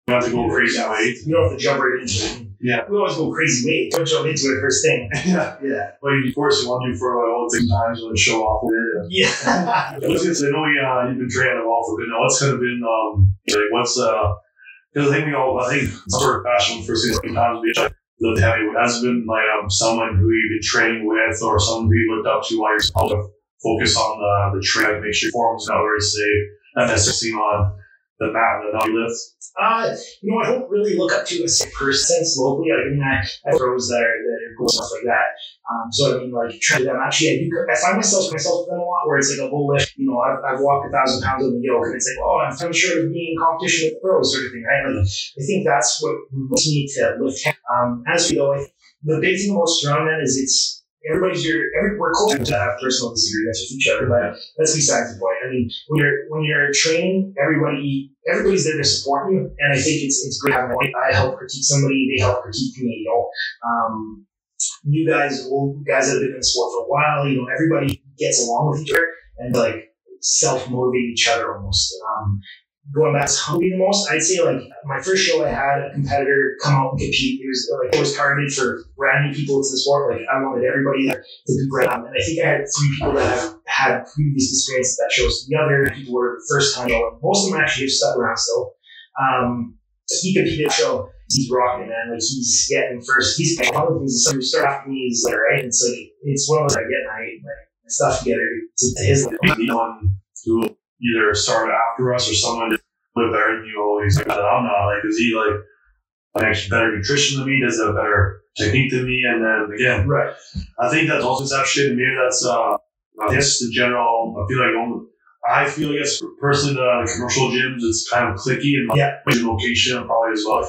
Not to go crazy weight. You don't have to jump right into it. Yeah. We always go crazy weight. Don't jump into it first thing. Yeah. Yeah. Like, of course, you want to do for like all the times when show off with it. Yeah. I was gonna say, I know you, uh, you've been training a while for a bit now. What's kind of been, um, like, what's, uh, because I think we all, I think sort of passion for six times being like, the heavy has been like um, someone who you've been training with or someone who you looked up to while you're of focus on the, the train, make sure your form is not very safe, and then sitting on the mat and the lift. Uh, you know, I don't really look up to a person locally. Like, I mean, I, I have pros that are, that are cool, stuff like that. Um, so, I mean, like, to them. Actually, I do, I find myself, myself with them a lot where it's like a whole lift. You know, I've, I've walked a thousand pounds on the yoke and it's like, oh, I'm, I'm sure of being in competition with pros sort of thing, right? Like, I think that's what we need to lift. Um, as we go, the big thing about strongman is it's, everybody's your every we're close to have personal disagreements with each other, but that's besides the point. I mean, when you're when you're training, everybody everybody's there to support you, and I think it's it's great I help critique somebody, they help critique me. You know, um, you guys, old guys that have been in the sport for a while, you know, everybody gets along with each other and like self motivate each other almost. Um, going back to hungry the most, I'd say like my first show I had a competitor come out and compete. It was like it was targeted for brand new people to the sport. Like I wanted everybody to be brand. And I think I had three people that have had previous experience at that show. So the other people were the first time going. Most of them actually have stuck around still. Um, he competed show. He's rocking, man. Like he's getting first. He's one of the things that start after me is like right. It's like it's one of those I get my, my stuff together to, to his level. Anyone who either started after us or someone live better than you always like, I'm not like, is he like, like actually better nutrition than me? Does he have better technique than me? And then again, Right. I think that's also that shit. Maybe that's, uh, I guess the general, I feel like, only, I feel, I guess, personally, the, commercial gyms, it's kind of clicky and Yeah. location probably as well.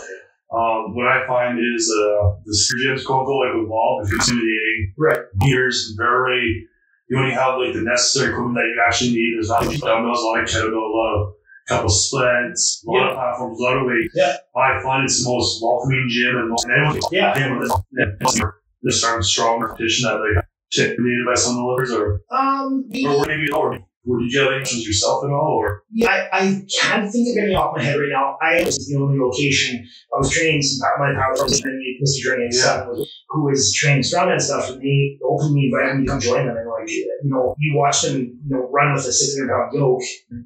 Um, what I find is, uh, the gyms, quote unquote, like Evolve, is intimidating. Right. Meters, very, you only have like the necessary equipment that you actually need. There's not much dumbbells, a lot of kettlebell, a lot of couple splits, a lot of platforms, a lot of weight. Yeah. I find it's the most welcoming gym and most, and everyone Yeah. yeah, they're starting strong competition that like intimidated by some of the livers or Um. or maybe or or did you have any questions yourself at all or Yeah, I, I can't think of any off my head right now. I was the only location. I was training some my power and Mr. Dre and son who was training strongman stuff, and they openly invited me to come join them. And like, you know, you watch them, you know, run with a six hundred pound yoke.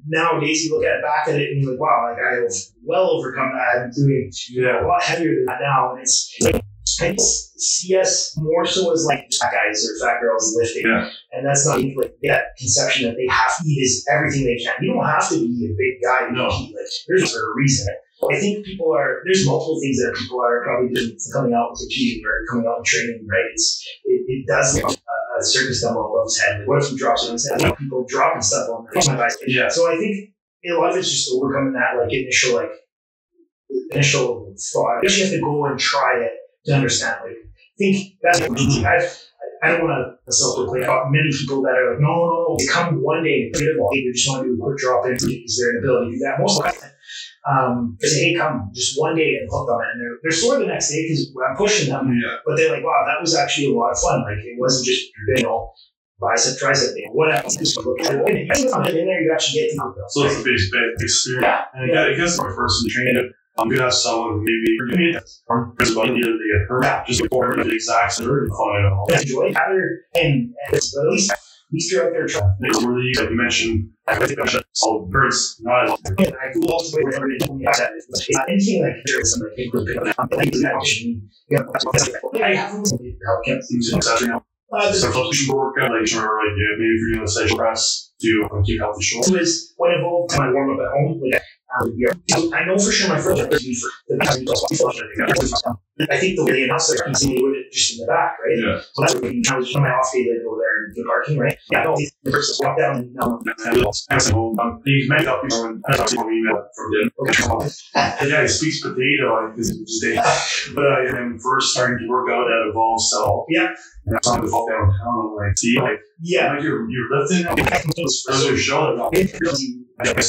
Nowadays, you look at back at it and you're like, wow, like I have well overcome that. I'm doing yeah a lot heavier than that now, and it's. Like, I just see us more so as like fat guys or fat girls lifting, Yeah. and that's not like that conception that they have to eat is everything they can. You don't have to be a big guy to No. compete. Like there's a reason. I think people are there's multiple things that people are probably doing for coming out and competing or coming out and training. Right? It's it, it does have a, a certain stumble above his head. Like, what if he drops on his head? Like, people dropping stuff on their my. Yeah. So I think a lot of it's just overcoming that like initial like initial thought. I guess you have to go and try it to understand. Like, I think that's what I've, I don't want to self-proclaim many people that are like, no, no, no, they come one day and get all. They just want to do a quick drop in. Is there an ability to do that? Most of the time. Um, they say, hey, come just one day and hooked on it. And they're, they're sore the next day because I'm pushing them. yeah But they're like, wow, that was actually a lot of fun. Like, it wasn't just, know, bicep, tricep thing. Whatever. Just look at it. And in there, you actually get to so it's a big big experience Yeah. and I guess my first in training I'm gonna have someone who maybe or everybody either they get hurt just before the exact same fun at all. enjoy and, and at least at least you're out there trying. It's really like you mentioned I all birds not all I feel also it is you have that is like, anything like is somebody big group like that option. Yeah, I have somebody to help get things in such a uh, so to workout like sure like yeah, maybe if you're doing a session press do keep healthy. It was when involved my warm up at home. Like, um, yeah, I know for sure my first one was for the I think the way they announced it, he's saying it just in the back, right? Yeah. So that's what I was on my off day to go there and do parking, right? Yeah, no, the first walk down and um, Um, he's met up people and I an email from him. The guy speaks potato is day. But I am first starting to work out at a ball Cell. Yeah. And I'm trying to fall downtown. I'm like, see, like, yeah. like you're, you're lifting. There's a show that I guess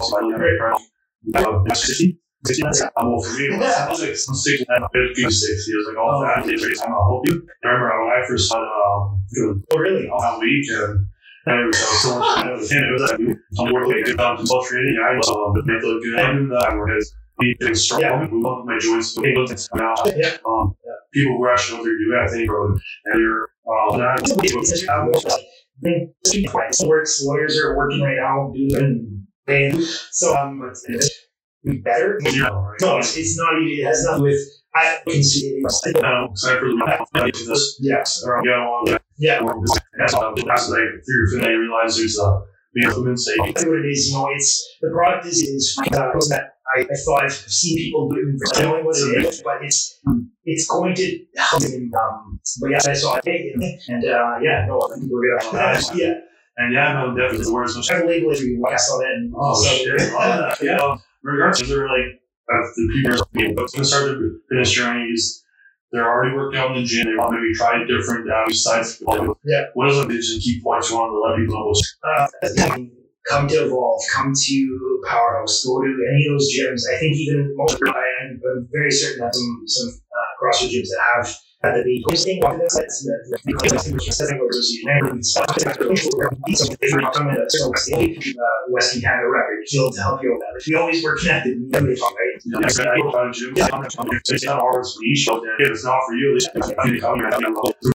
I'm like, very proud. 60. 60. I'm all for me. I was like, I'm 60. I'm 50, 60. He was like, oh, that is great. I'm gonna help you. I remember when I first started, um, Oh, really? all that week and and it was uh, so much fun. It was, and it was like, I'm working good on football training. I was, um, look good. And then, uh, whereas be a strong Yeah. move on my joints, but now. Um, people who actually know what they're doing, I think, are, and you're, uh, not, I think it works. Lawyers are working right now doing and so um, it's be better. you know, right? No, it's, it's not even. It has nothing with. I can see it. I'm excited for the this. Yes. Around, yeah, well, Yeah. Well, because that's that's like through Finlay, I realized there's a being women say That's what it is. You know, it's the product is is uh, that I, I thought I've seen people doing for knowing what it is, but it's it's going to help. Um, but yeah, I saw it, and uh, yeah, no, I think we're gonna. Uh, yeah, and yeah, no, definitely the words. I label it. I saw that. And Oh shit! That. Yeah. Um, regardless, they're like uh, the people are going to start their fitness journeys. They're already working out in the gym. They want to maybe try different uh, sides. Yeah. What is a vision key points you want to let people know? uh, come to Evolve, come to Powerhouse, go to any of those gyms. I think even most, I'm very certain that some some uh, CrossFit gyms that have the big thing of this, that's the setting where there's uh, Western Canada record, he'll help you with that. If we always were connected, we never talk, right? Yeah, exactly. It's not hard for if it's not for you,